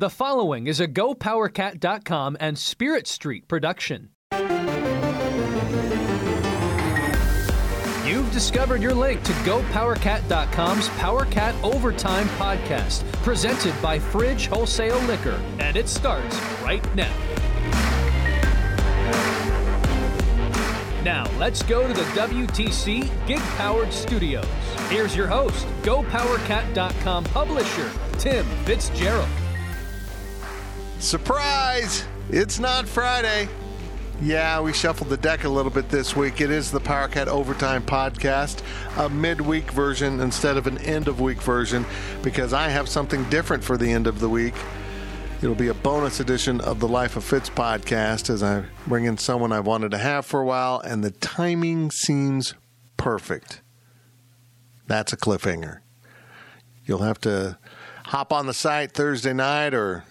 The following is a GoPowerCat.com and Spirit Street production. You've discovered your link to GoPowerCat.com's PowerCat Overtime podcast, presented by Fridge Wholesale Liquor, and it starts right now. Now, let's go to the WTC Gig Powered Studios. Here's your host, GoPowerCat.com publisher, Tim Fitzgerald. Surprise! It's not Friday. Yeah, we shuffled the deck a little bit this week. It is the PowerCat Overtime podcast, a midweek version instead of an end of week version, because I have something different for the end of the week. It'll be a bonus edition of the Life of Fitz podcast as I bring in someone I've wanted to have for a while, and the timing seems perfect. That's a cliffhanger. You'll have to hop on the site Thursday night or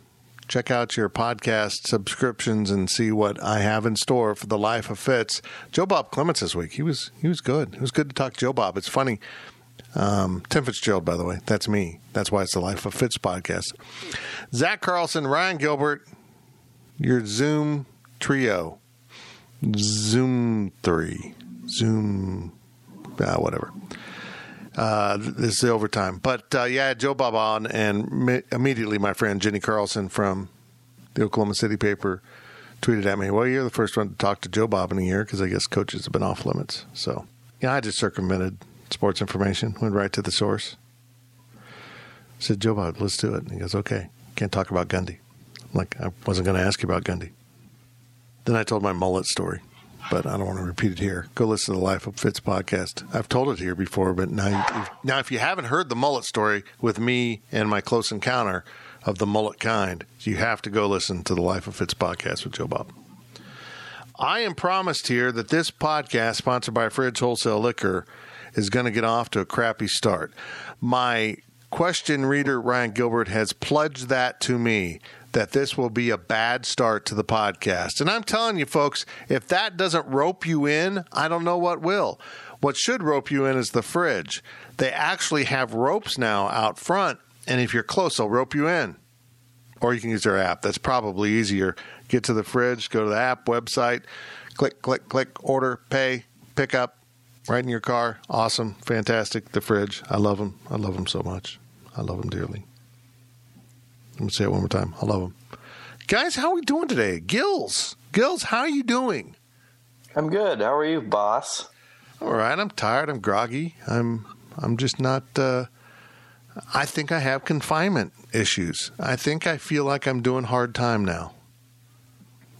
check out your podcast subscriptions and see what I have in store for the life of Fitz. Joe Bob Clements this week. He was he was good. It was good to talk to Joe Bob. It's funny. Um, Tim Fitzgerald, by the way, that's me. That's why it's the Life of Fitz podcast. Zach Carlson, Ryan Gilbert, your Zoom trio, Zoom three, Zoom, uh, whatever. Uh, this is overtime. But uh, yeah, Joe Bob on, and immediately my friend Jenni Carlson from the Oklahoma City paper tweeted at me, Well, you're the first one to talk to Joe Bob in a year because I guess coaches have been off limits. So yeah, I just circumvented sports information, went right to the source. said, Joe Bob, let's do it. And he goes, Okay, can't talk about Gundy. I'm like, I wasn't going to ask you about Gundy. Then I told my mullet story but I don't want to repeat it here. Go listen to the Life of Fitz podcast. I've told it here before, but now, you, now if you haven't heard the mullet story with me and my close encounter of the mullet kind, you have to go listen to the Life of Fitz podcast with Joe Bob. I am promised here that this podcast, sponsored by Fridge Wholesale Liquor, is going to get off to a crappy start. My question reader, Ryan Gilbert, has pledged that to me that this will be a bad start to the podcast. And I'm telling you, folks, if that doesn't rope you in, I don't know what will. What should rope you in is the fridge. They actually have ropes now out front, and if you're close, they'll rope you in. Or you can use their app. That's probably easier. Get to the fridge, go to the app website, click, click, click, order, pay, pick up, right in your car. Awesome, fantastic. The fridge. I love them. I love them so much. I love them dearly. Let me say it one more time. I love them. Guys, how are we doing today? Gills. Gills, how are you doing? I'm good. How are you, boss? All right. I'm tired. I'm groggy. I'm I'm just not uh, I think I have confinement issues. I think I feel like I'm doing hard time now.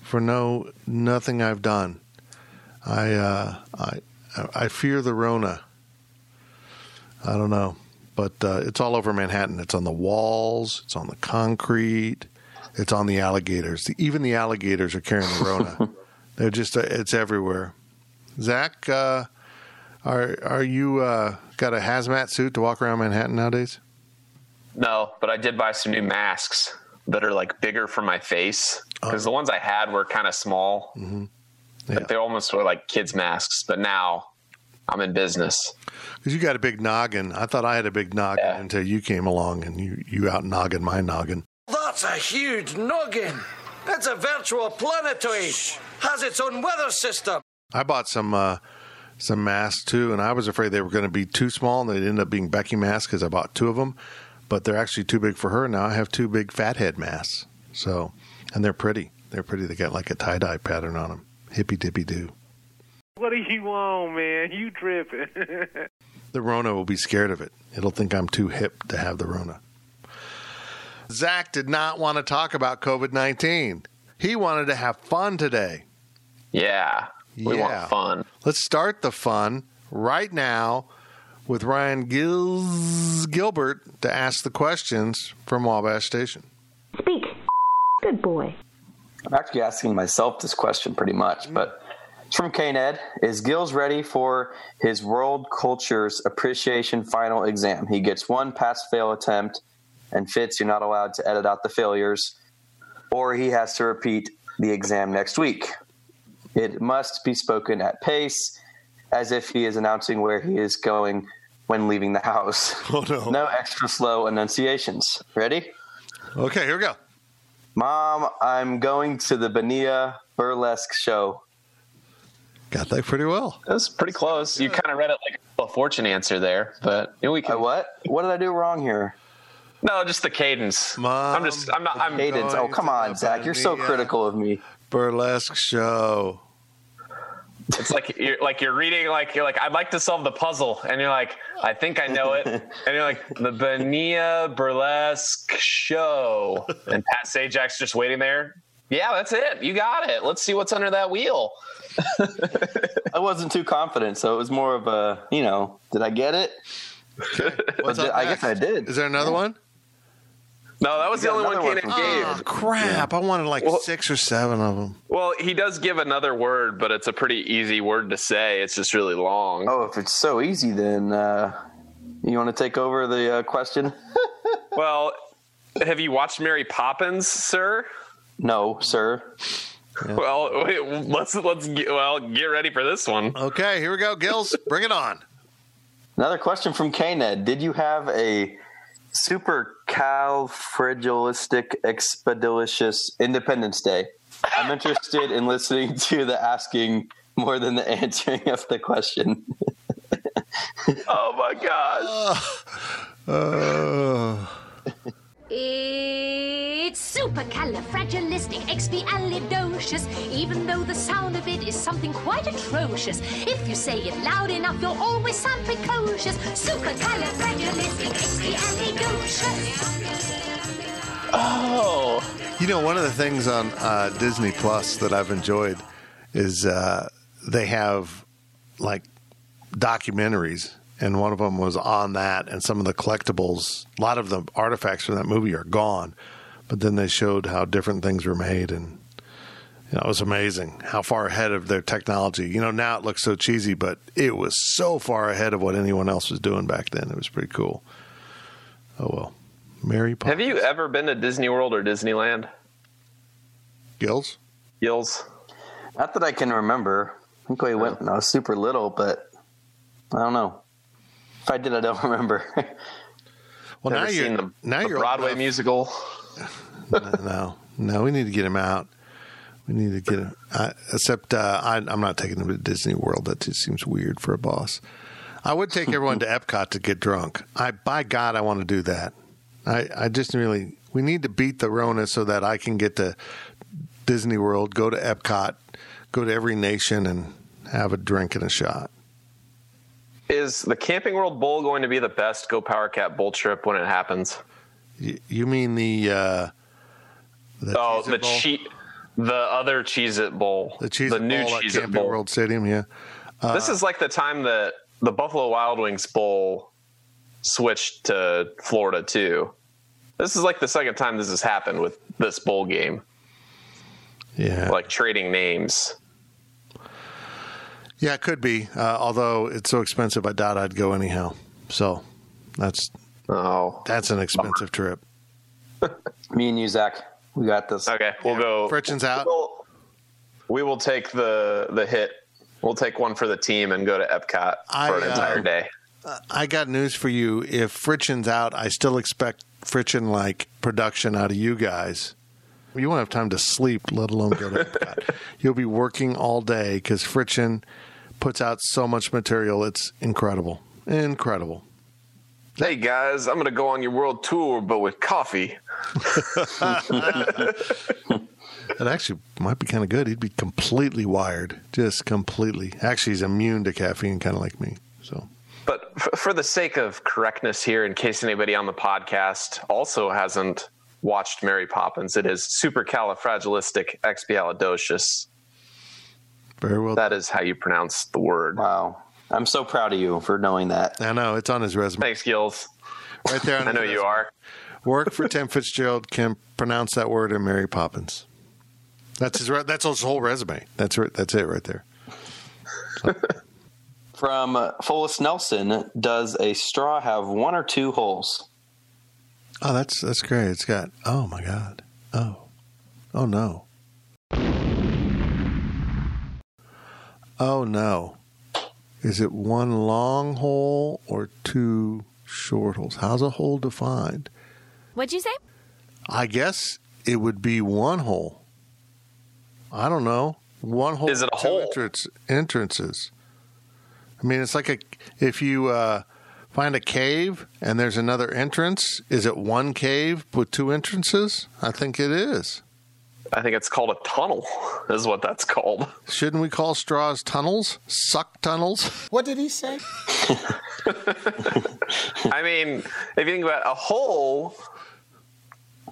For no nothing I've done. I uh, I I fear the Rona. I don't know but uh, it's all over Manhattan. It's on the walls, it's on the concrete, it's on the alligators. Even the alligators are carrying the Rona. They're just uh, it's everywhere. Zach, uh, are are you uh, got a hazmat suit to walk around Manhattan nowadays? No, but I did buy some new masks that are like bigger for my face because oh. the ones I had were kind of small. Mm-hmm. Yeah. Like they almost were like kids masks, but now I'm in business. Because you got a big noggin. I thought I had a big noggin yeah. until you came along and you, you out noggin my noggin. That's a huge noggin. It's a virtual planetoid. Has its own weather system. I bought some uh, some masks too, and I was afraid they were going to be too small, and they ended up being Becky masks because I bought two of them. But they're actually too big for her. Now I have two big fathead masks. So, and they're pretty. They're pretty. They got like a tie dye pattern on them. Hippy dippy do. What do you want, man? You tripping. the Rona will be scared of it. It'll think I'm too hip to have the Rona. Zach did not want to talk about COVID 19. He wanted to have fun today. Yeah. We yeah. want fun. Let's start the fun right now with Ryan Gils- Gilbert to ask the questions from Wabash Station. Speak. Good boy. I'm actually asking myself this question pretty much, but it's from Ned. Is Gills ready for his World Cultures Appreciation Final exam? He gets one pass fail attempt, and Fitz, you're not allowed to edit out the failures, or he has to repeat the exam next week. It must be spoken at pace, as if he is announcing where he is going when leaving the house. Oh, no. No extra slow enunciations. Ready? Okay, here we go. Mom, I'm going to the Benia burlesque show. Got that pretty well. That's pretty close. You kind of read it like a fortune answer there, but you know, we I can. Uh, what? What did I do wrong here? No, just the cadence. Mom, I'm just. I'm not. I'm. Cadence. Oh, come on, Zach. You're so critical of me. Burlesque show. It's like you're like you're reading like you're like I'd like to solve the puzzle, and you're like I think I know it, and you're like the Benia burlesque show, and Pat Sajak's just waiting there. Yeah, that's it. You got it. Let's see what's under that wheel. I wasn't too confident, so it was more of a, you know, did I get it? What's But up I guess I did. Is there another one? No, that was the only one another Kanan one from gave. Oh, crap. I wanted like Well- six or seven of them. Well, he does give another word, but it's a pretty easy word to say. It's just really long. Oh, if it's so easy, then uh, you want to take over the uh, question? Well, have you watched Mary Poppins, sir? No, sir. Well, wait, let's let's get, well get ready for this one. Okay, here we go, Gills. Bring it on. Another question from K-Ned. Did you have a supercalifragilisticexpialidocious Independence Day? I'm interested in listening to the asking more than the answering of the question. Oh my god! Uh, It's supercalifragilisticexpialidocious, even though the sound of it is something quite atrocious. If you say it loud enough, you'll always sound precocious. Supercalifragilisticexpialidocious. Oh, you know, one of the things on uh, Disney Plus that I've enjoyed is uh, they have like documentaries, and one of them was on that, and some of the collectibles, a lot of the artifacts from that movie are gone, but then they showed how different things were made, and you know, it was amazing how far ahead of their technology. You know, now it looks so cheesy, but it was so far ahead of what anyone else was doing back then. It was pretty cool. Oh well, Mary Poppins. have you ever been to Disney World or Disneyland? Gills? Gills. Not that I can remember. I think we went when I was super little, but I don't know. If I did, I don't remember. Well, Ever now you're the, now the you're Broadway musical? no, no, we need to get him out. We need to get him. I, except uh, I, I'm not taking him to Disney World. That just seems weird for a boss. I would take everyone to Epcot to get drunk. I, by God, I want to do that. I, I just really, we need to beat the Rona so that I can get to Disney World, go to Epcot, go to every nation, and have a drink and a shot. Is the Camping World Bowl going to be the best Go Power Cat Bowl trip when it happens? You, mean the uh, the Oh, Cheez-It the cheat, the other Cheez It Bowl, the Cheez the new Cheez It Camping Bowl. World Stadium? Yeah. this is like the time that the Buffalo Wild Wings Bowl switched to Florida too. This is like the second time this has happened with this bowl game, Yeah. like trading names. Yeah, it could be. Uh, although it's so expensive, I doubt I'd go anyhow. So that's Oh, that's an expensive trip. Me and you, Zach, we got this. okay. We'll go. Fritchin's out. We'll, we will take the the hit. We'll take one for the team and go to Epcot I, for an uh, entire day. I got news for you. If Fritchin's out, I still expect Fritchin like production out of you guys. You won't have time to sleep, let alone go to Epcot. You'll be working all day because Fritchin puts out so much material. It's incredible, incredible. Hey guys, I'm gonna go on your world tour, but with coffee. That actually might be kind of good. He'd be completely wired, just completely. Actually, he's immune to caffeine, kind of like me. So. But f- for the sake of correctness here, in case anybody on the podcast also hasn't watched Mary Poppins, it is supercalifragilisticexpialidocious. Very well. That is how you pronounce the word. Wow. I'm so proud of you for knowing that. I know it's on his resume Thanks, Gills. right there. On I his know you are. Work for Tim Fitzgerald can pronounce that word in Mary Poppins. That's his. Re- that's his whole resume. That's right. That's it right there. From uh, Fullest Nelson, does a straw have one or two holes? Oh, that's that's great. It's got. Oh my God. Oh. Oh no. Oh no. Is it one long hole or two short holes? How's a hole defined? What'd you say? I guess it would be one hole. I don't know. One hole. Is it a two hole? Entrance, entrances. I mean, it's like a if you uh, find a cave and there's another entrance. Is it one cave with two entrances? I think it is. I think it's called a tunnel. Is what that's called. Shouldn't we call straws tunnels? Suck tunnels? What did he say? I mean, if you think about a hole,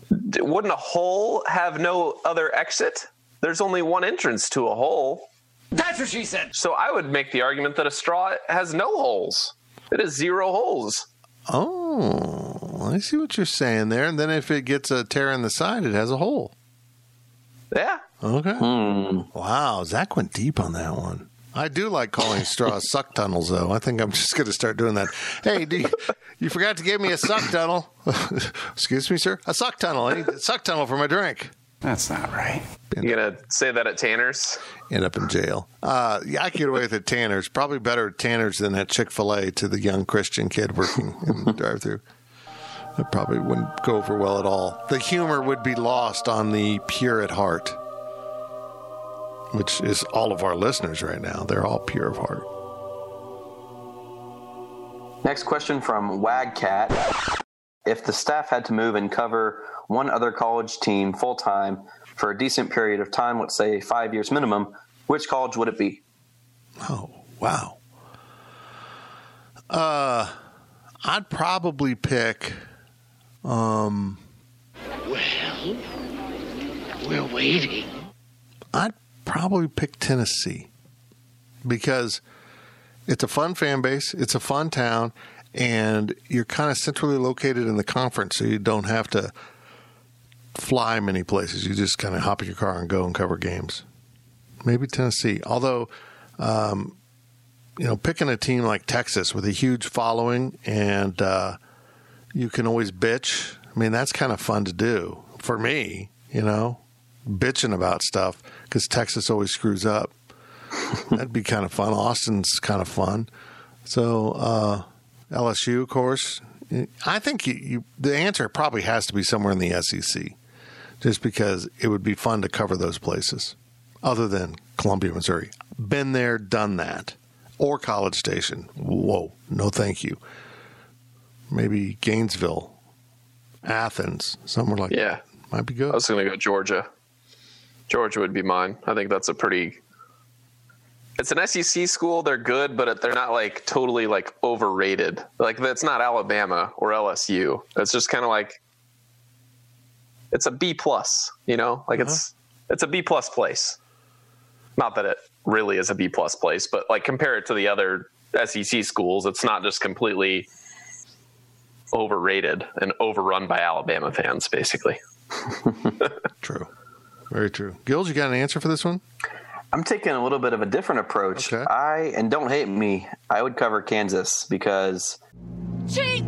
wouldn't a hole have no other exit? There's only one entrance to a hole. That's what she said. So I would make the argument that a straw has no holes. It has zero holes. Oh, I see what you're saying there. And then if it gets a tear in the side, it has a hole. Yeah. Okay. Hmm. Wow, Zach went deep on that one. I do like calling straws suck tunnels, though. I think I'm just going to start doing that. Hey, do you, you forgot to give me a suck tunnel. Excuse me, sir? A suck tunnel. I need a suck tunnel for my drink. That's not right. You gonna say that at Tanner's? End up in jail. Uh, yeah, I could get away with it. at Tanner's probably better at Tanner's than at Chick Fil A to the young Christian kid working in the drive-through. It probably wouldn't go over well at all. The humor would be lost on the pure at heart, which is all of our listeners right now. They're all pure of heart. Next question from Wagcat. If the staff had to move and cover one other college team full time for a decent period of time, let's say five years minimum, which college would it be? Oh, wow. Uh, I'd probably pick. Um, Well, we're waiting. I'd probably pick Tennessee because it's a fun fan base, it's a fun town, and you're kind of centrally located in the conference, so you don't have to fly many places. You just kind of hop in your car and go and cover games. Maybe Tennessee, although. Um, you know, picking a team like Texas with a huge following and uh, you can always bitch. I mean, that's kind of fun to do for me, you know, bitching about stuff because Texas always screws up. That'd be kind of fun. Austin's kind of fun. So, uh, LSU, of course. I think you, you, the answer probably has to be somewhere in the SEC just because it would be fun to cover those places other than Columbia, Missouri. Been there, done that. Or College Station. Whoa, no thank you. Maybe Gainesville, Athens, somewhere like Yeah. that. Might be good. I was going to go Georgia. Georgia would be mine. I think that's a pretty. It's an SEC school. They're good, but they're not like totally like overrated. Like that's not Alabama or LSU. It's just kind of like it's a B plus. You know, like it's uh-huh. it's a B plus place. Not that it really is a B plus place, but like compare it to the other SEC schools, it's not just completely overrated and overrun by Alabama fans, basically. True. Very true. Gills, you got an answer for this one? I'm taking a little bit of a different approach. Okay. I and don't hate me. I would cover Kansas because Cheats!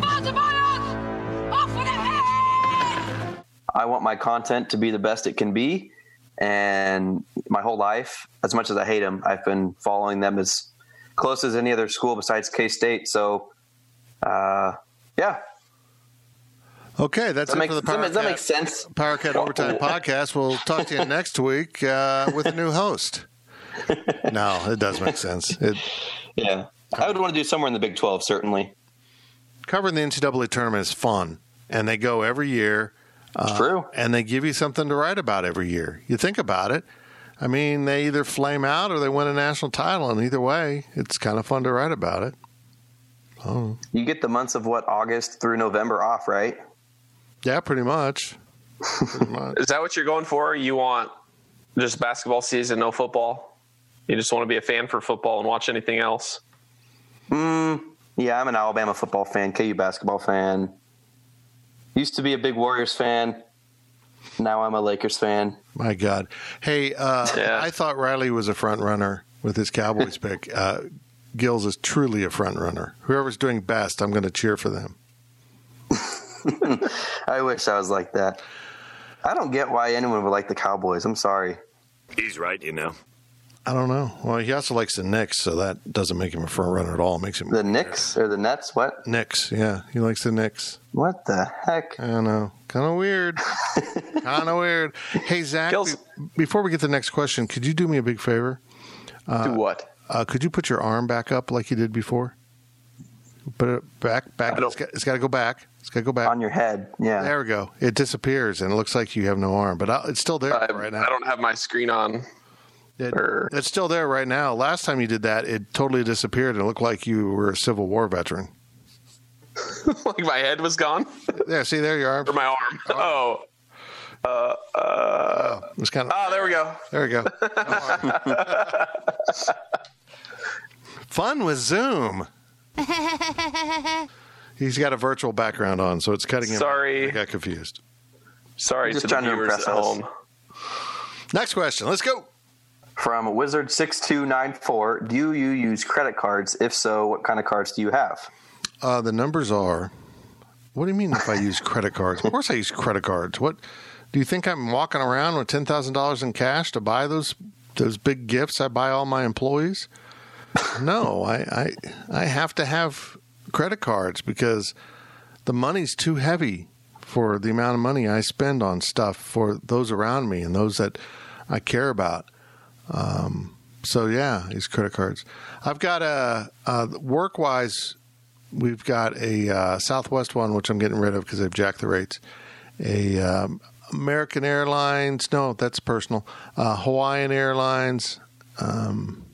Multipliers! Off for the head! I want my content to be the best it can be. And my whole life, as much as I hate them, I've been following them as close as any other school besides K State. So, uh, yeah, Okay, that's that it makes, for the that, Power makes- that Cat- makes sense. Power Cat Overtime podcast. We'll talk to you next week uh, with a new host. No, it does make sense. It, Yeah, I would want to do somewhere in the Big Twelve, certainly. covering the NCAA tournament is fun, and they go every year. It's true. and they give you something to write about every year. You think about it. I mean, they either flame out or they win a national title, and either way, it's kind of fun to write about it. You get the months of what August through November off, right? Yeah, pretty much. Pretty much. Is that what you're going for? You want just basketball season, no football? You just want to be a fan for football and watch anything else? Yeah, I'm an Alabama football fan, KU basketball fan. Used to be a big Warriors fan. Now I'm a Lakers fan. My God. Hey, uh, Yeah. I thought Riley was a front runner with his Cowboys pick. Uh, Gills is truly a front runner. Whoever's doing best, I'm going to cheer for them. I wish I was like that. I don't get why anyone would like the Cowboys. I'm sorry. He's right, you know. I don't know. Well, he also likes the Knicks, so that doesn't make him a front runner at all. It makes him The Knicks or the Nets? What? Knicks. Yeah, he likes the Knicks. What the heck? I don't know. Kind of weird. kind of weird. Hey Zach, Gills- before we get to the next question, could you do me a big favor? Do uh, what? Uh, could you put your arm back up like you did before? Put it back, back. It's got, it's got to go back. It's got to go back. On your head. Yeah. There we go. It disappears, and it looks like you have no arm, but I, it's still there I, right now. I don't have my screen on. It- or- it's still there right now. Last time you did that, it totally disappeared, and it looked like you were a Civil War veteran. like my head was gone yeah, see, there you are. or my arm. Oh. Uh, uh, It's kind of. oh, there we go. There we go. Fun with Zoom. He's got a virtual background on, so it's cutting him. Sorry. I got confused. Sorry Just to the trying to impress at us. home. Next question. Let's go. From Wizard6294, do you use credit cards? If so, what kind of cards do you have? Uh, the numbers are. What do you mean if I use credit cards? Of course I use credit cards. What do you think I'm walking around with ten thousand dollars in cash to buy those those big gifts I buy all my employees? No, I, I I have to have credit cards because the money's too heavy for the amount of money I spend on stuff for those around me and those that I care about. Um, so yeah, these credit cards. I've got a, a work wise. We've got a uh, Southwest one, which I'm getting rid of because they've jacked the rates. A um, American Airlines, no, that's personal. Uh, Hawaiian Airlines. Um,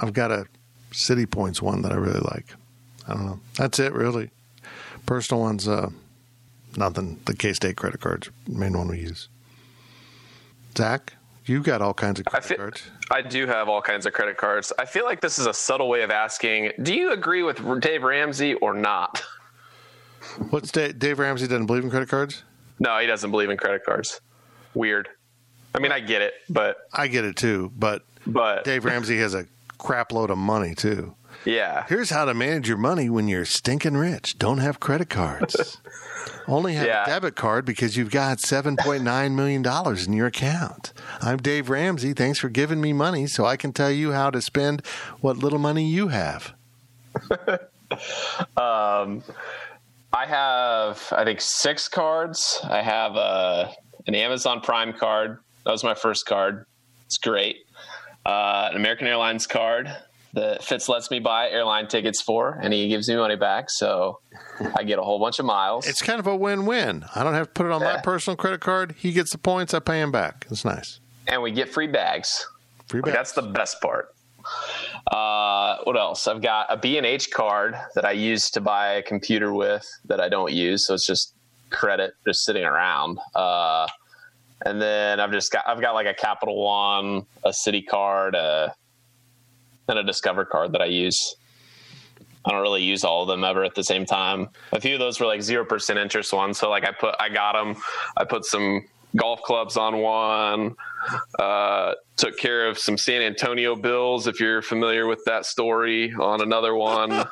I've got a Citi Points one that I really like. I don't know. That's it, really. Personal ones, uh, nothing. The K State credit cards, main one we use. Zach, you got all kinds of I credit feel, cards. I do have all kinds of credit cards. I feel like this is a subtle way of asking, do you agree with Dave Ramsey or not? What's Dave, Dave Ramsey doesn't believe in credit cards? No, he doesn't believe in credit cards. Weird. I mean, I get it, but I get it too, but but Dave Ramsey has a crap load of money too. yeah. Here's how to manage your money when you're stinking rich. Don't have credit cards. Only have Yeah. a debit card because you've got $7.9 million in your account. I'm Dave Ramsey. Thanks for giving me money so I can tell you how to spend what little money you have. Um, I have, I think, six cards. I have uh, an Amazon Prime card. That was my first card. It's great. Uh, an American Airlines card that Fitz lets me buy airline tickets for, and he gives me money back. So I get a whole bunch of miles. It's kind of a win win. I don't have to put it on my personal credit card. He gets the points, I pay him back. It's nice. and we get free bags. Free Like, that's the best part. Uh, what else? I've got a B&H card that I use to buy a computer with that I don't use, so it's just credit just sitting around. Uh, and then I've just got I've got like a Capital One, a Citi card, uh, and a Discover card that I use. I don't really use all of them ever at the same time. A few of those were like zero percent interest ones, so like I put I got them. I put some golf clubs on one. Uh, took care of some San Antonio bills, if you're familiar with that story, on another one.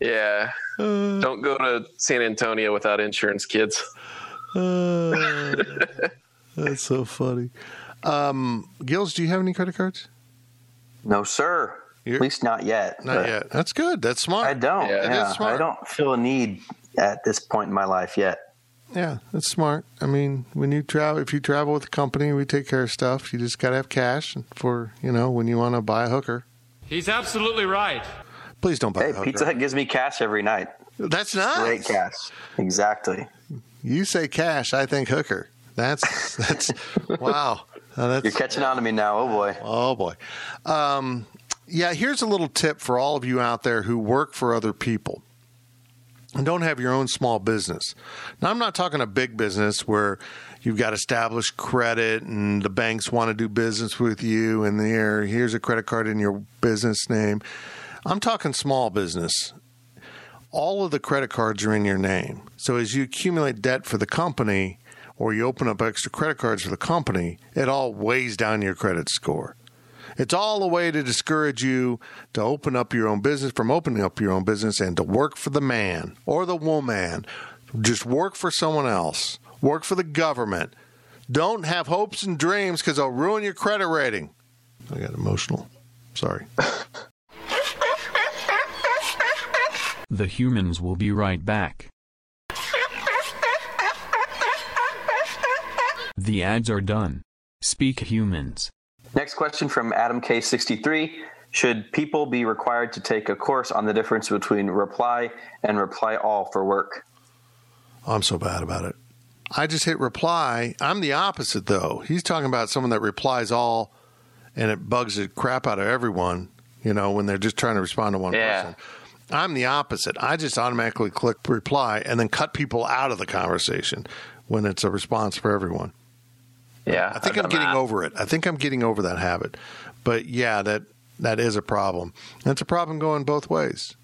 yeah, don't go to San Antonio without insurance, kids. Uh, that's so funny. Um, Gills, do you have any credit cards? No, sir. You're- At least not yet. Not yet. That's good. That's smart. I don't. Yeah, Yeah, smart. I don't feel a need at this point in my life yet. Yeah, that's smart. I mean, when you travel, if you travel with a company, we take care of stuff. You just got to have cash for, you know, when you want to buy a hooker. He's absolutely right. Please don't buy Hey, a hooker. Pizza Hut gives me cash every night. That's nice. Great cash. Exactly. You say cash, I think hooker. That's that's wow. Uh, that's You're catching on to me now. Oh boy. Oh boy. Um, yeah, here's a little tip for all of you out there who work for other people and don't have your own small business. Now, I'm not talking a big business where you've got established credit and the banks want to do business with you and there here's a credit card in your business name. I'm talking small business. All of the credit cards are in your name. So as you accumulate debt for the company or you open up extra credit cards for the company, it all weighs down your credit score. It's all a way to discourage you to open up your own business from opening up your own business and to work for the man or the woman. Just work for someone else. Work for the government. Don't have hopes and dreams because they'll ruin your credit rating. I got emotional. Sorry. The humans will be right back. The ads are done. Speak humans. Next question from Adam K63. Should people be required to take a course on the difference between reply and reply all for work? I'm so bad about it. I just hit reply. I'm the opposite, though. He's talking about someone that replies all and it bugs the crap out of everyone, you know, when they're just trying to respond to one Yeah. person. I'm the opposite. I just automatically click reply and then cut people out of the conversation when it's a response for everyone. Yeah, I think I'm getting that. over it. I think I'm getting over that habit. But yeah, that that is a problem. And it's a problem going both ways.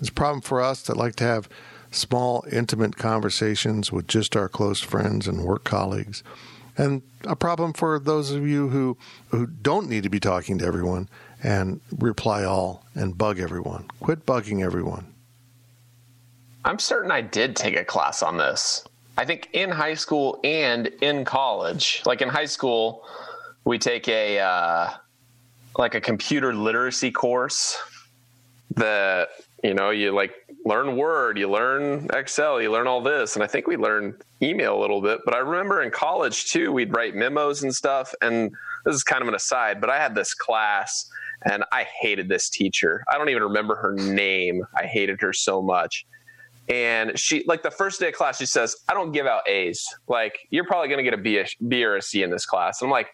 It's a problem for us that like to have small, intimate conversations with just our close friends and work colleagues. And a problem for those of you who who don't need to be talking to everyone and reply all and bug everyone. Quit bugging everyone. I'm certain I did take a class on this. I think in high school and in college. Like in high school, we take a uh, like a computer literacy course that you know you like learn Word, you learn Excel, you learn all this, and I think we learned email a little bit. But I remember in college too, we'd write memos and stuff. And this is kind of an aside, but I had this class, and I hated this teacher. I don't even remember her name. I hated her so much. And she like the first day of class she says i don't give out a's. Like you're probably going to get a B, B or a c in this class. And i'm like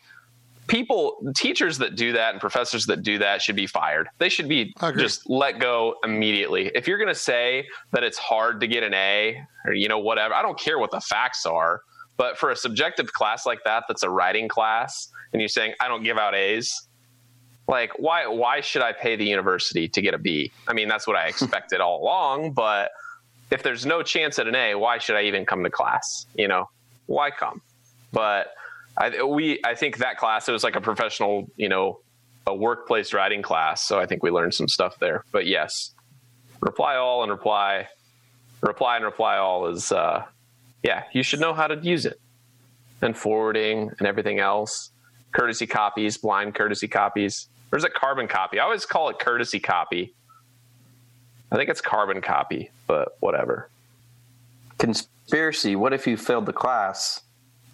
people teachers that do that and professors that do that should be fired. They should be just let go immediately. If you're going to say that it's hard to get an a or you know whatever i don't care what the facts are but for a subjective class like that that's a writing class and you're saying i don't give out a's like why why should i pay the university to get a b i mean that's what i expected all along but if there's no chance at an A, why should I even come to class? You know, why come? But I, we, I think that class it was like a professional, you know, a workplace writing class. So I think we learned some stuff there. But yes, reply all and reply, reply and reply all is, uh, yeah, you should know how to use it. And forwarding and everything else, courtesy copies, blind courtesy copies. Or is it carbon copy? I always call it courtesy copy. I think it's carbon copy, but whatever. Conspiracy. What if you failed the class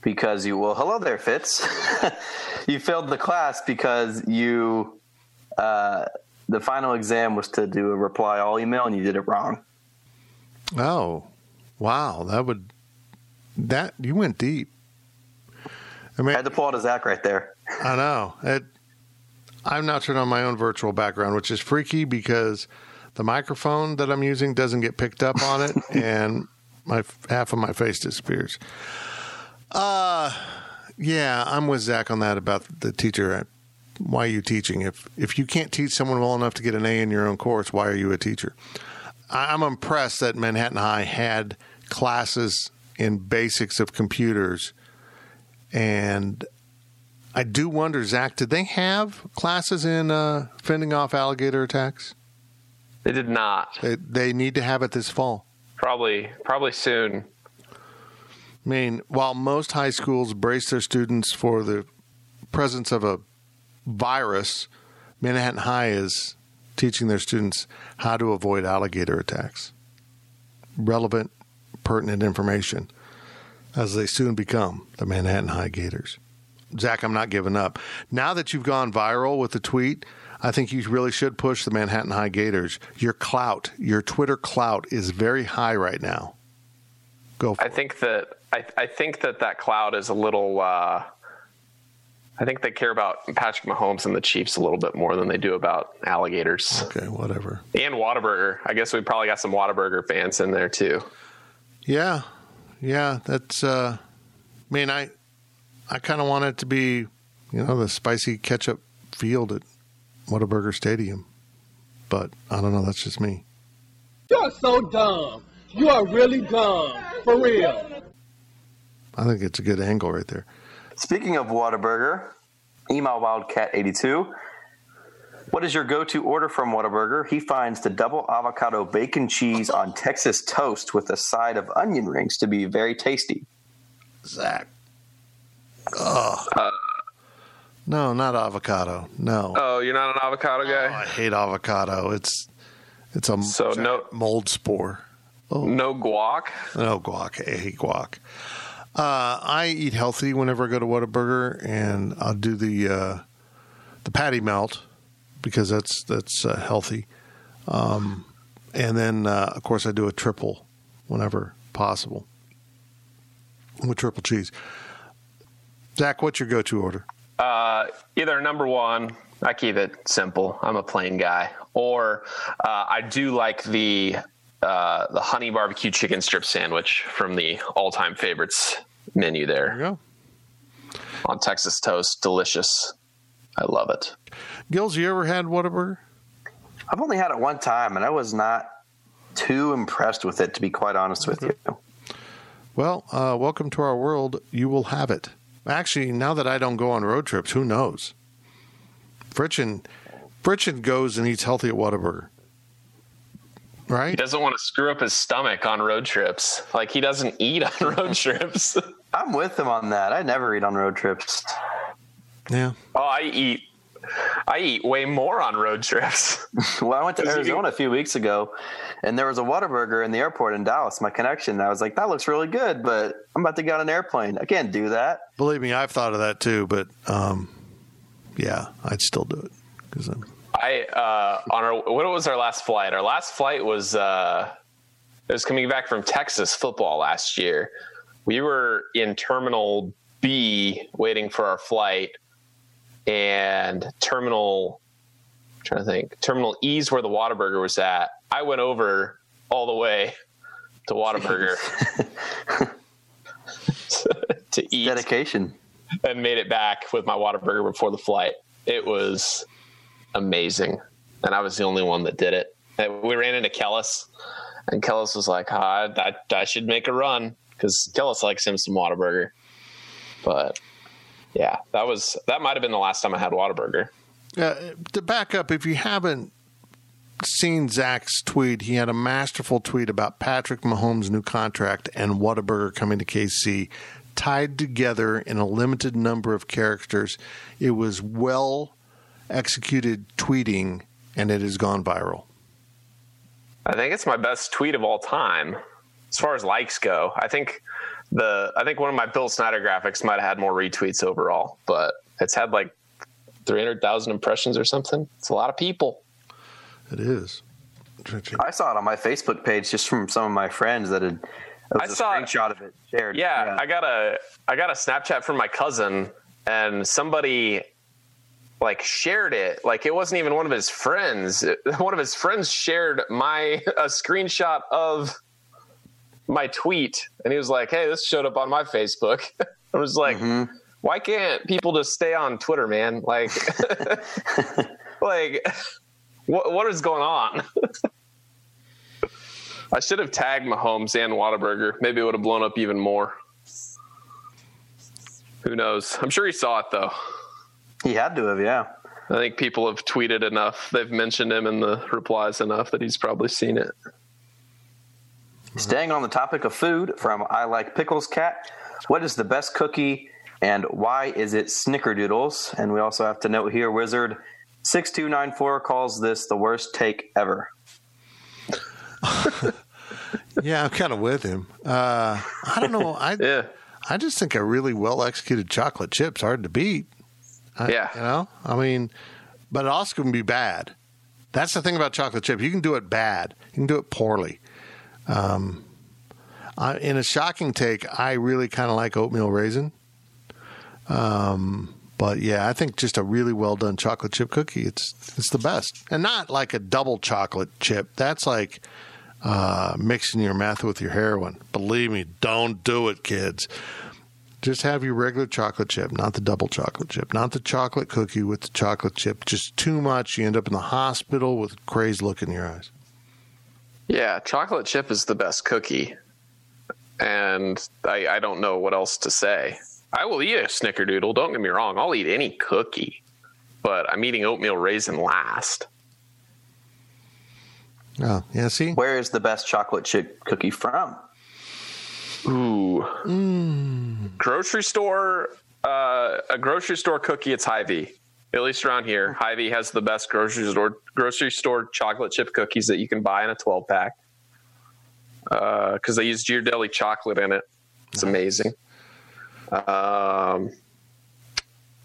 because you, well, hello there, Fitz. you failed the class because you, uh, the final exam was to do a reply all email and you did it wrong. Oh, wow. That would, that, you went deep. I mean, I had to pull out a Zach right there. I know. It, I'm now turned on my own virtual background, which is freaky because the microphone that I'm using doesn't get picked up on it, and my half of my face disappears. Uh yeah, I'm with Zach on that about the teacher. Why are you teaching? If if you can't teach someone well enough to get an A in your own course, why are you a teacher? I- I'm impressed that Manhattan High had classes in basics of computers, and I do wonder, Zach, did they have classes in uh, fending off alligator attacks? They did not. They, they need to have it this fall. Probably, probably soon. I mean, while most high schools brace their students for the presence of a virus, Manhattan High is teaching their students how to avoid alligator attacks. Relevant, pertinent information as they soon become the Manhattan High Gators. Zach, I'm not giving up. Now that you've gone viral with the tweet, I think you really should push the Manhattan High Gators. Your clout, your Twitter clout is very high right now. Go for I think that I, I think that that cloud is a little. Uh, I think they care about Patrick Mahomes and the Chiefs a little bit more than they do about alligators. Okay, whatever. And Whataburger. I guess we probably got some Whataburger fans in there too. Yeah, yeah, that's. uh I mean, I, I kind of want it to be, you know, the spicy ketchup field at Whataburger Stadium, but I don't know. That's just me. You're so dumb. You are really dumb. For real. I think it's a good angle right there. Speaking of Whataburger, email Wildcat82. What is your go to order from Whataburger? He finds the double avocado bacon cheese on Texas toast with a side of onion rings to be very tasty. Zach. Ugh. No, not avocado. No. Oh, you're not an avocado guy. I hate avocado. It's it's a So no- mold spore. Oh. No guac. No guac. I hate guac. Uh, I eat healthy whenever I go to Whataburger, and I'll do the uh, the patty melt because that's that's uh, healthy. Um, and then, uh, of course, I do a triple whenever possible with triple cheese. Zach, what's your go-to order? Uh, either number one, I keep it simple. I'm a plain guy, or uh, I do like the uh, the honey barbecue chicken strip sandwich from the all time favorites menu there. There you go. On Texas toast, delicious. I love it. Gills, you ever had Whataburger? I've only had it one time, and I was not too impressed with it, to be quite honest with you. Well, uh, welcome to our world. You will have it. Actually, now that I don't go on road trips, who knows? Fritchin, Fritchin goes and eats healthy at Whataburger. Right? He doesn't want to screw up his stomach on road trips. Like he doesn't eat on road trips. I'm with him on that. I never eat on road trips. Yeah. oh, I eat. I eat way more on road trips. Well, I went to Arizona a few weeks ago, and there was a Whataburger in the airport in Dallas, my connection. And I was like, that looks really good, but I'm about to get on an airplane. I can't do that. Believe me, I've thought of that too, but um, yeah, I'd still do it. Cause I'm, I uh, on our what was our last flight? Our last flight was uh, it was coming back from Texas football last year. We were in Terminal B waiting for our flight, and Terminal I'm trying to think Terminal E's where the Whataburger was at. I went over all the way to Whataburger to eat Dedication. and made it back with my Whataburger before the flight. It was amazing, and I was the only one that did it. And we ran into Kellis, and Kellis was like, "Ah, I, I should make a run because Kellis likes him some Whataburger." But yeah, that was that might have been the last time I had Whataburger. uh, to back up, if you haven't seen Zach's tweet, he had a masterful tweet about Patrick Mahomes' new contract and Whataburger coming to KC, tied together in a limited number of characters. It was well executed tweeting, and it has gone viral. I think it's my best tweet of all time as far as likes go. I think the I think one of my Bill Snyder graphics might have had more retweets overall, but it's had like three hundred thousand impressions or something. It's a lot of people. It is. I saw it on my Facebook page just from some of my friends that had. It was I a saw it. screenshot of it shared. Yeah, I got a I got a Snapchat from my cousin, and somebody like shared it. Like it wasn't even one of his friends. One of his friends shared my a screenshot of my tweet, and he was like, "Hey, this showed up on my Facebook." I was like, mm-hmm. "Why can't people just stay on Twitter, man? Like, like what what is going on?" I should have tagged Mahomes and Whataburger. Maybe it would have blown up even more. Who knows? I'm sure he saw it though. He had to have, yeah. I think people have tweeted enough. They've mentioned him in the replies enough that he's probably seen it. Staying on the topic of food, from I Like Pickles Cat, what is the best cookie and why is it Snickerdoodles? And we also have to note here, Wizard 6294 calls this the worst take ever. Yeah, I'm kind of with him. Uh, I don't know. I Yeah. I just think a really well executed chocolate chip's hard to beat. I- Yeah. you know, I mean, but it also can be bad. That's the thing about chocolate chip. You can do it bad. You can do it poorly. Um, I, in a shocking take, I really kind of like oatmeal raisin. Um, but yeah, I think just a really well done chocolate chip cookie. It's it's the best, and not like a double chocolate chip. That's like uh, mixing your meth with your heroin. Believe me, don't do it, kids. Just have your regular chocolate chip, not the double chocolate chip, not the chocolate cookie with the chocolate chip. Just too much, you end up in the hospital with a crazed look in your eyes. Yeah, chocolate chip is the best cookie. And I, I don't know what else to say. I will eat a snickerdoodle, don't get me wrong. I'll eat any cookie. But I'm eating oatmeal raisin last. Oh, yeah, see? Where is the best chocolate chip cookie from? Ooh. Grocery store, uh, uh, a grocery store cookie, it's Hy-Vee. At least around here, Hy-Vee has the best grocery store grocery store chocolate chip cookies that you can buy in a 12 pack. Because they use Ghirardelli chocolate in it. It's amazing. Um,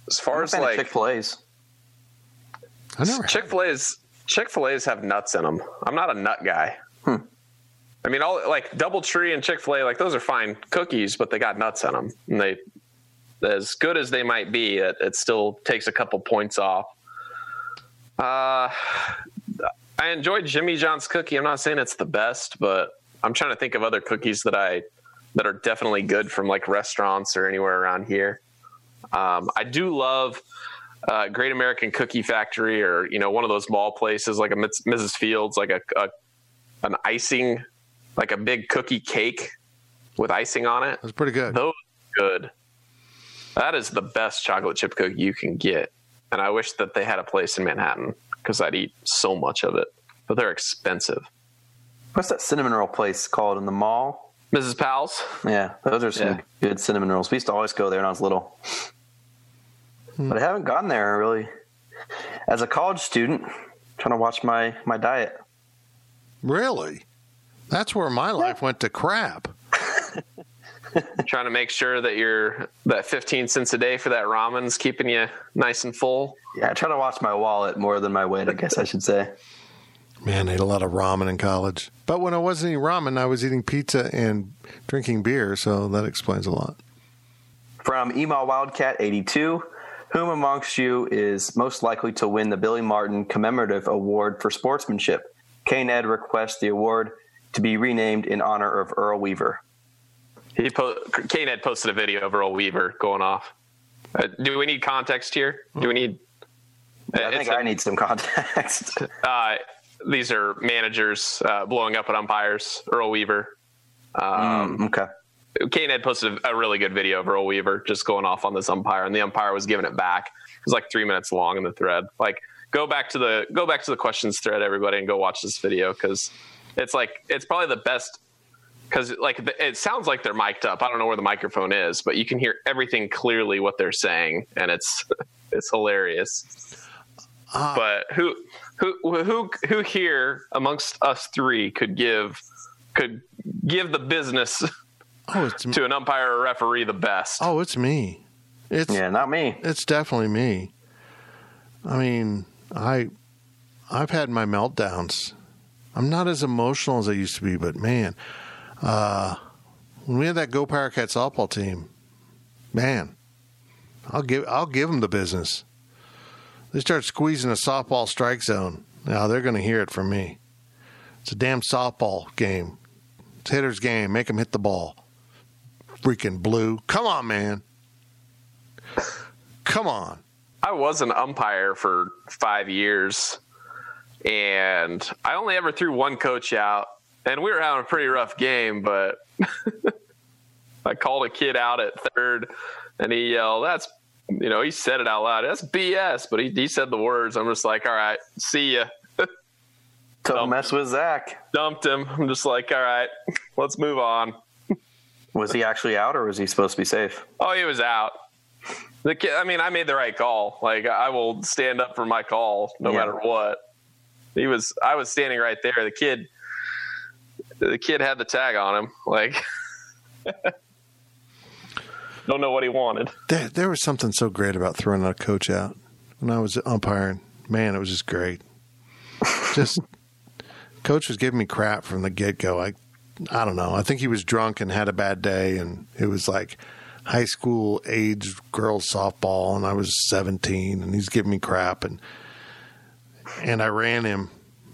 as far as like Chick Fil A's, I never. Chick Fil A's Chick Fil A's have nuts in them. I'm not a nut guy. I mean, all like DoubleTree and Chick Fil A, like those are fine cookies, but they got nuts in them, and they as good as they might be, it, it still takes a couple points off. Uh, I enjoyed Jimmy John's cookie. I'm not saying it's the best, but I'm trying to think of other cookies that I that are definitely good from like restaurants or anywhere around here. Um, I do love uh, Great American Cookie Factory or you know one of those mall places like a Mrs. Fields, like a, a an icing, like a big cookie cake with icing on it. That's pretty good. Those are good. That is the best chocolate chip cookie you can get, and I wish that they had a place in Manhattan because I'd eat so much of it. But they're expensive. what's that cinnamon roll place called in the mall? Mrs. Powell's. Yeah, those are some Yeah. good cinnamon rolls. We used to always go there when I was little, hmm. but I haven't gone there really. As a college student, trying to watch my my diet. Really? That's where my life went to crap. Trying to make sure that you're that 15 cents a day for that ramen's keeping you nice and full. Yeah, I try to watch my wallet more than my weight. I guess I should say. Man, I ate a lot of ramen in college. But when I wasn't eating ramen, I was eating pizza and drinking beer, so that explains a lot. From Email Wildcat 82, whom amongst you is most likely to win the Billy Martin Commemorative Award for Sportsmanship? K Ned requests the award to be renamed in honor of Earl Weaver. He po- Kane had posted a video of Earl Weaver going off. Uh, do we need context here? Do we need? I think I need some context. Uh, these are managers uh, blowing up at umpires. Earl Weaver. Um, okay. Kane had posted a really good video of Earl Weaver just going off on this umpire, and the umpire was giving it back. It was like three minutes long in the thread. Like, go back to the go back to the questions thread, everybody, and go watch this video because it's like it's probably the best. Because like the- it sounds like they're mic'd up. I don't know where the microphone is, but you can hear everything clearly what they're saying, and it's it's hilarious. Uh, but who who who who here amongst us three could give could give the business Oh, it's to an umpire or referee the best? Oh, it's me. It's yeah, not me. It's definitely me. I mean, I I've had my meltdowns. I'm not as emotional as I used to be, but man, uh, when we had that Go Power Cat softball team, man, I'll give I'll give them the business. They start squeezing a softball strike zone. Now they're going to hear it from me. It's a damn softball game. It's hitter's game. Make them hit the ball. Freaking blue. Come on, man. Come on. I was an umpire for five years, and I only ever threw one coach out, and we were having a pretty rough game, but I called a kid out at third, and he yelled, "That's." You know, he said it out loud. That's BS, but he, he said the words. I'm just like, all right, see ya. Don't mess with Zach. Dumped him. I'm just like, all right, let's move on. Was he actually out, or was he supposed to be safe? Oh, he was out. The kid. I mean, I made the right call. Like, I will stand up for my call no Yeah. matter what. He was. I was standing right there. The kid. The kid had the tag on him. Like, don't know what he wanted. There, there was something so great about throwing a coach out when I was umpiring. Man, it was just great. Just coach was giving me crap from the get go. I, I don't know. I think he was drunk and had a bad day, and it was like high school age girls softball, and I was seventeen, and he's giving me crap, and and I ran him.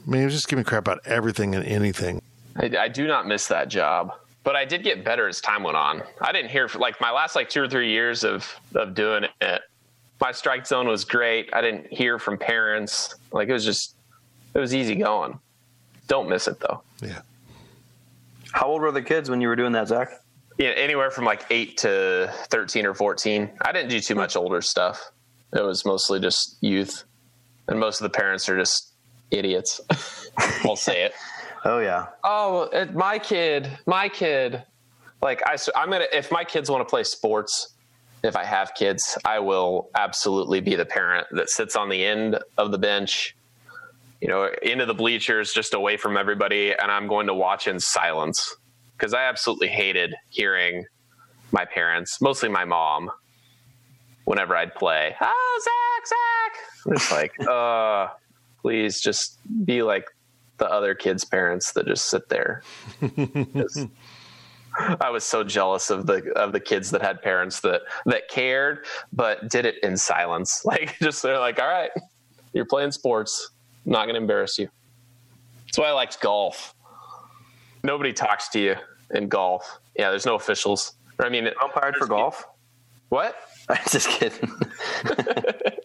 I mean, he was just giving me crap about everything and anything. I, I do not miss that job, but I did get better as time went on. I didn't hear for like my last like two or three years of of doing it. My strike zone was great. I didn't hear from parents. Like it was just it was easy going. Don't miss it though. Yeah. How old were the kids when you were doing that, Zach? Yeah, anywhere from like eight to thirteen or fourteen. I didn't do too much older stuff. It was mostly just youth, and most of the parents are just idiots. I'll say it. Oh yeah. Oh, it, my kid, my kid. Like I, am gonna if my kids want to play sports, if I have kids, I will absolutely be the parent that sits on the end of the bench, you know, into the bleachers, just away from everybody, and I'm going to watch in silence because I absolutely hated hearing my parents, mostly my mom, whenever I'd play. Oh, Zach, Zach! It's like, uh, please just be like the other kids' parents that just sit there. Just- I was so jealous of the of the kids that had parents that that cared but did it in silence. Like just they're like, all right, you're playing sports. I'm not going to embarrass you. That's why I liked golf. Nobody talks to you in golf. Yeah, there's no officials. I mean, umpired for golf. What? I'm just kidding.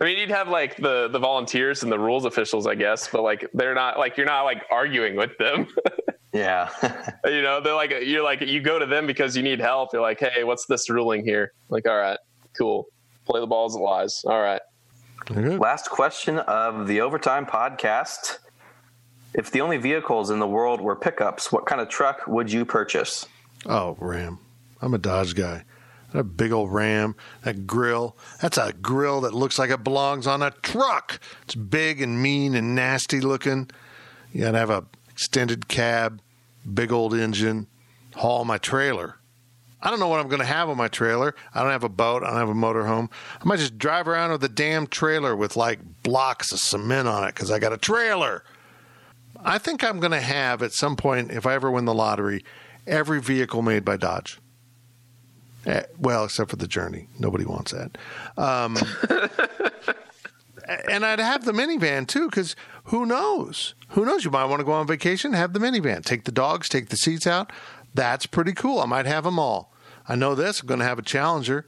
I mean, you'd have like the the volunteers and the rules officials, I guess, but like they're not like you're not like arguing with them. yeah. you know, they're like you're like you go to them because you need help. You're like, hey, what's this ruling here? Like, all right, cool. Play the ball as it lies. All right. Last question of the overtime podcast. If the only vehicles in the world were pickups, what kind of truck would you purchase? Oh, Ram. I'm a Dodge guy. That big old Ram, that grill. That's a grill that looks like it belongs on a truck. It's big and mean and nasty looking. You gotta have a extended cab, big old engine, haul my trailer. I don't know what I'm going to have on my trailer. I don't have a boat. I don't have a motorhome. I might just drive around with a damn trailer with like blocks of cement on it because I got a trailer. I think I'm going to have at some point, if I ever win the lottery, every vehicle made by Dodge. Eh, well, except for the Journey. Nobody wants that. Um, and I'd have the minivan too, because who knows? Who knows? You might want to go on vacation, have the minivan, take the dogs, take the seats out. That's pretty cool. I might have them all. I know this. I'm going to have a Challenger,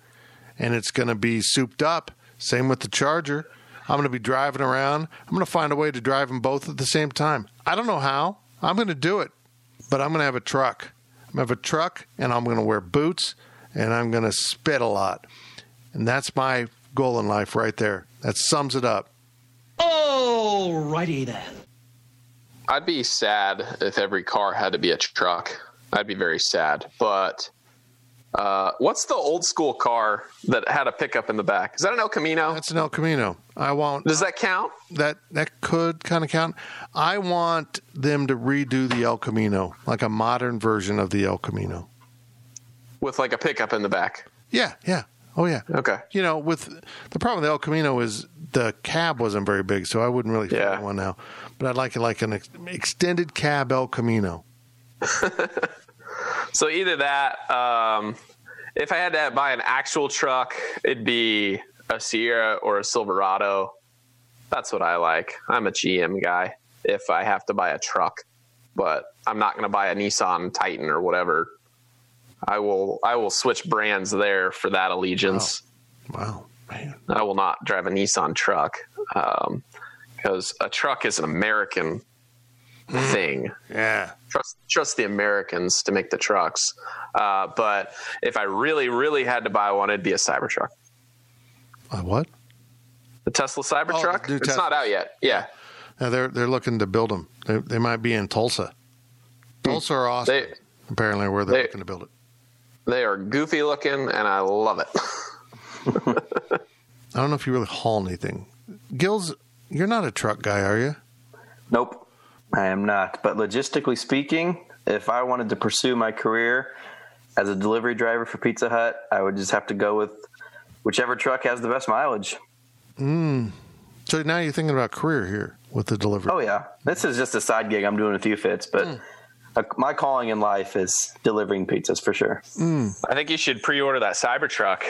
and it's going to be souped up. Same with the Charger. I'm going to be driving around. I'm going to find a way to drive them both at the same time. I don't know how. I'm going to do it, but I'm going to have a truck. I'm going to have a truck, and I'm going to wear boots, and I'm going to spit a lot. And that's my goal in life right there. That sums it up. Alrighty then. I'd be sad if every car had to be a truck. I'd be very sad. But uh, what's the old school car that had a pickup in the back? Is that an El Camino? That's an El Camino. I want. Does that count? That that could kind of count. I want them to redo the El Camino, like a modern version of the El Camino. With like a pickup in the back. Yeah, yeah. Oh yeah. Okay. You know, with the problem with El Camino is the cab wasn't very big, so I wouldn't really fit Yeah. one now. But I'd like it like an ex- extended cab El Camino. So either that, um, if I had to buy an actual truck, it'd be a Sierra or a Silverado. That's what I like. I'm a GM guy if I have to buy a truck, but I'm not going to buy a Nissan Titan or whatever. I will I will switch brands there for that allegiance. Wow, man. I will not drive a Nissan truck because a truck is an American thing. Yeah. Trust trust the Americans to make the trucks. Uh, but if I really really had to buy one, it'd be a Cybertruck. Uh, what? The Tesla Cybertruck. the new it's not out yet. Yeah. Now they're they're looking to build them. They, they might be in Tulsa. Tulsa or Austin, They apparently, where they're they- looking to build it. They are goofy looking, and I love it. I don't know if you really haul anything. Gills, you're not a truck guy, are you? Nope, I am not. But logistically speaking, if I wanted to pursue my career as a delivery driver for Pizza Hut, I would just have to go with whichever truck has the best mileage. Mm. So now you're thinking about career here with the delivery. Oh yeah, this is just a side gig I'm doing a few fits, but uh, my calling in life is delivering pizzas for sure. I think you should pre-order that Cybertruck.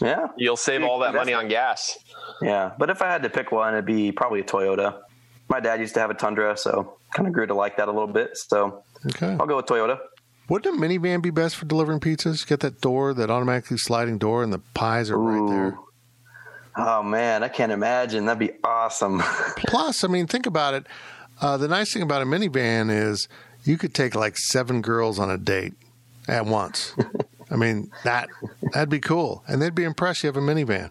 Yeah, You'll save all that money on gas. Yeah, but if I had to pick one, it'd be probably a Toyota. My dad used to have a Tundra, so kind of grew to like that a little bit. So Okay. I'll go with Toyota. Wouldn't a minivan be best for delivering pizzas? Get that door, that automatically sliding door, and the pies are right there. Oh man, I can't imagine. That'd be awesome. Plus, I mean, think about it. Uh, the nice thing about a minivan is you could take like seven girls on a date at once. I mean, that that'd be cool, and they'd be impressed you have a minivan.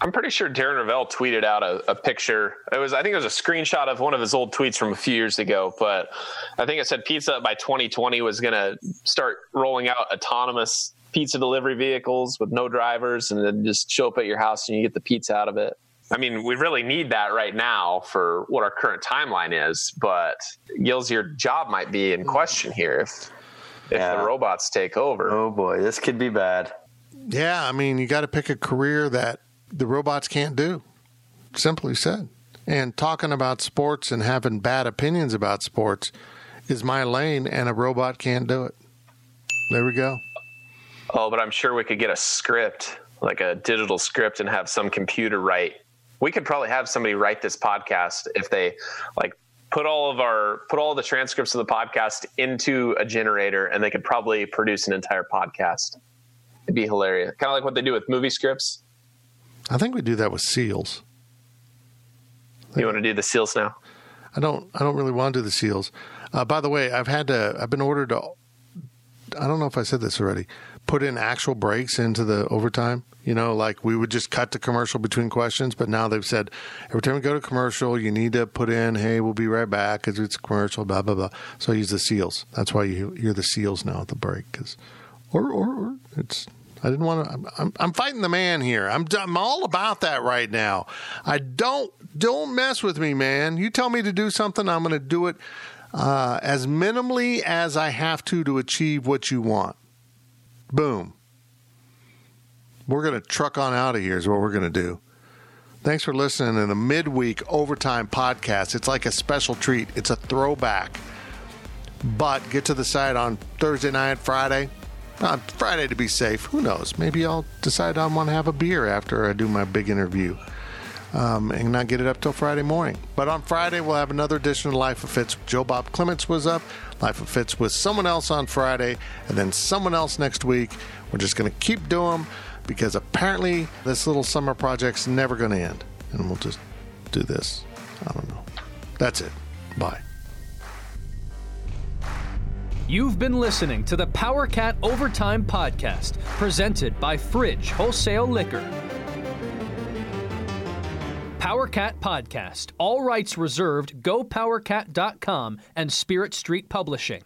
I'm pretty sure Darren Rovell tweeted out a, a picture. It was, I think it was a screenshot of one of his old tweets from a few years ago. But I think it said Pizza by 2020 was going to start rolling out autonomous pizza delivery vehicles with no drivers and then just show up at your house and you get the pizza out of it. I mean, we really need that right now for what our current timeline is, but Gills, your job might be in hmm. question here if if Yeah. the robots take over. Oh boy, this could be bad. Yeah, I mean, you got to pick a career that the robots can't do. Simply said. And talking about sports and having bad opinions about sports is my lane, and a robot can't do it. There we go. Oh, but I'm sure we could get a script, like a digital script, and have some computer write. We could probably have somebody write this podcast if they like put all of our put all the transcripts of the podcast into a generator, and they could probably produce an entire podcast. It'd be hilarious, kind of like what they do with movie scripts. I think we do that with seals. You want to do the seals now? I don't. I don't really want to do the seals. Uh, by the way, I've had to. I've been ordered to. I don't know if I said this already. Put in actual breaks into the overtime. You know, like we would just cut to commercial between questions, but now they've said every time we go to commercial, you need to put in, "Hey, we'll be right back," because it's commercial. Blah blah blah. So I use the seals. That's why you hear the seals now at the break. Because, or, or or it's. I didn't want to. I'm, I'm, I'm fighting the man here. I'm I'm all about that right now. I don't don't mess with me, man. You tell me to do something, I'm going to do it uh, as minimally as I have to to achieve what you want. Boom. We're going to truck on out of here. Is what we're going to do. Thanks for listening to the midweek overtime podcast. It's like a special treat. It's a throwback. But get to the site on Thursday night, Friday. On Friday to be safe. Who knows? Maybe I'll decide I want to have a beer after I do my big interview um, and not get it up till Friday morning. But on Friday, we'll have another edition of Life of Fitz. Joe Bob Clements was up. Life of Fitz with someone else on Friday, and then someone else next week. We're just going to keep doing them because apparently this little summer project's never going to end. And we'll just do this. I don't know. That's it. Bye. You've been listening to the Power Cat Overtime Podcast, presented by Fridge Wholesale Liquor. Power Cat Podcast. All rights reserved. GoPowerCat.com and Spirit Street Publishing.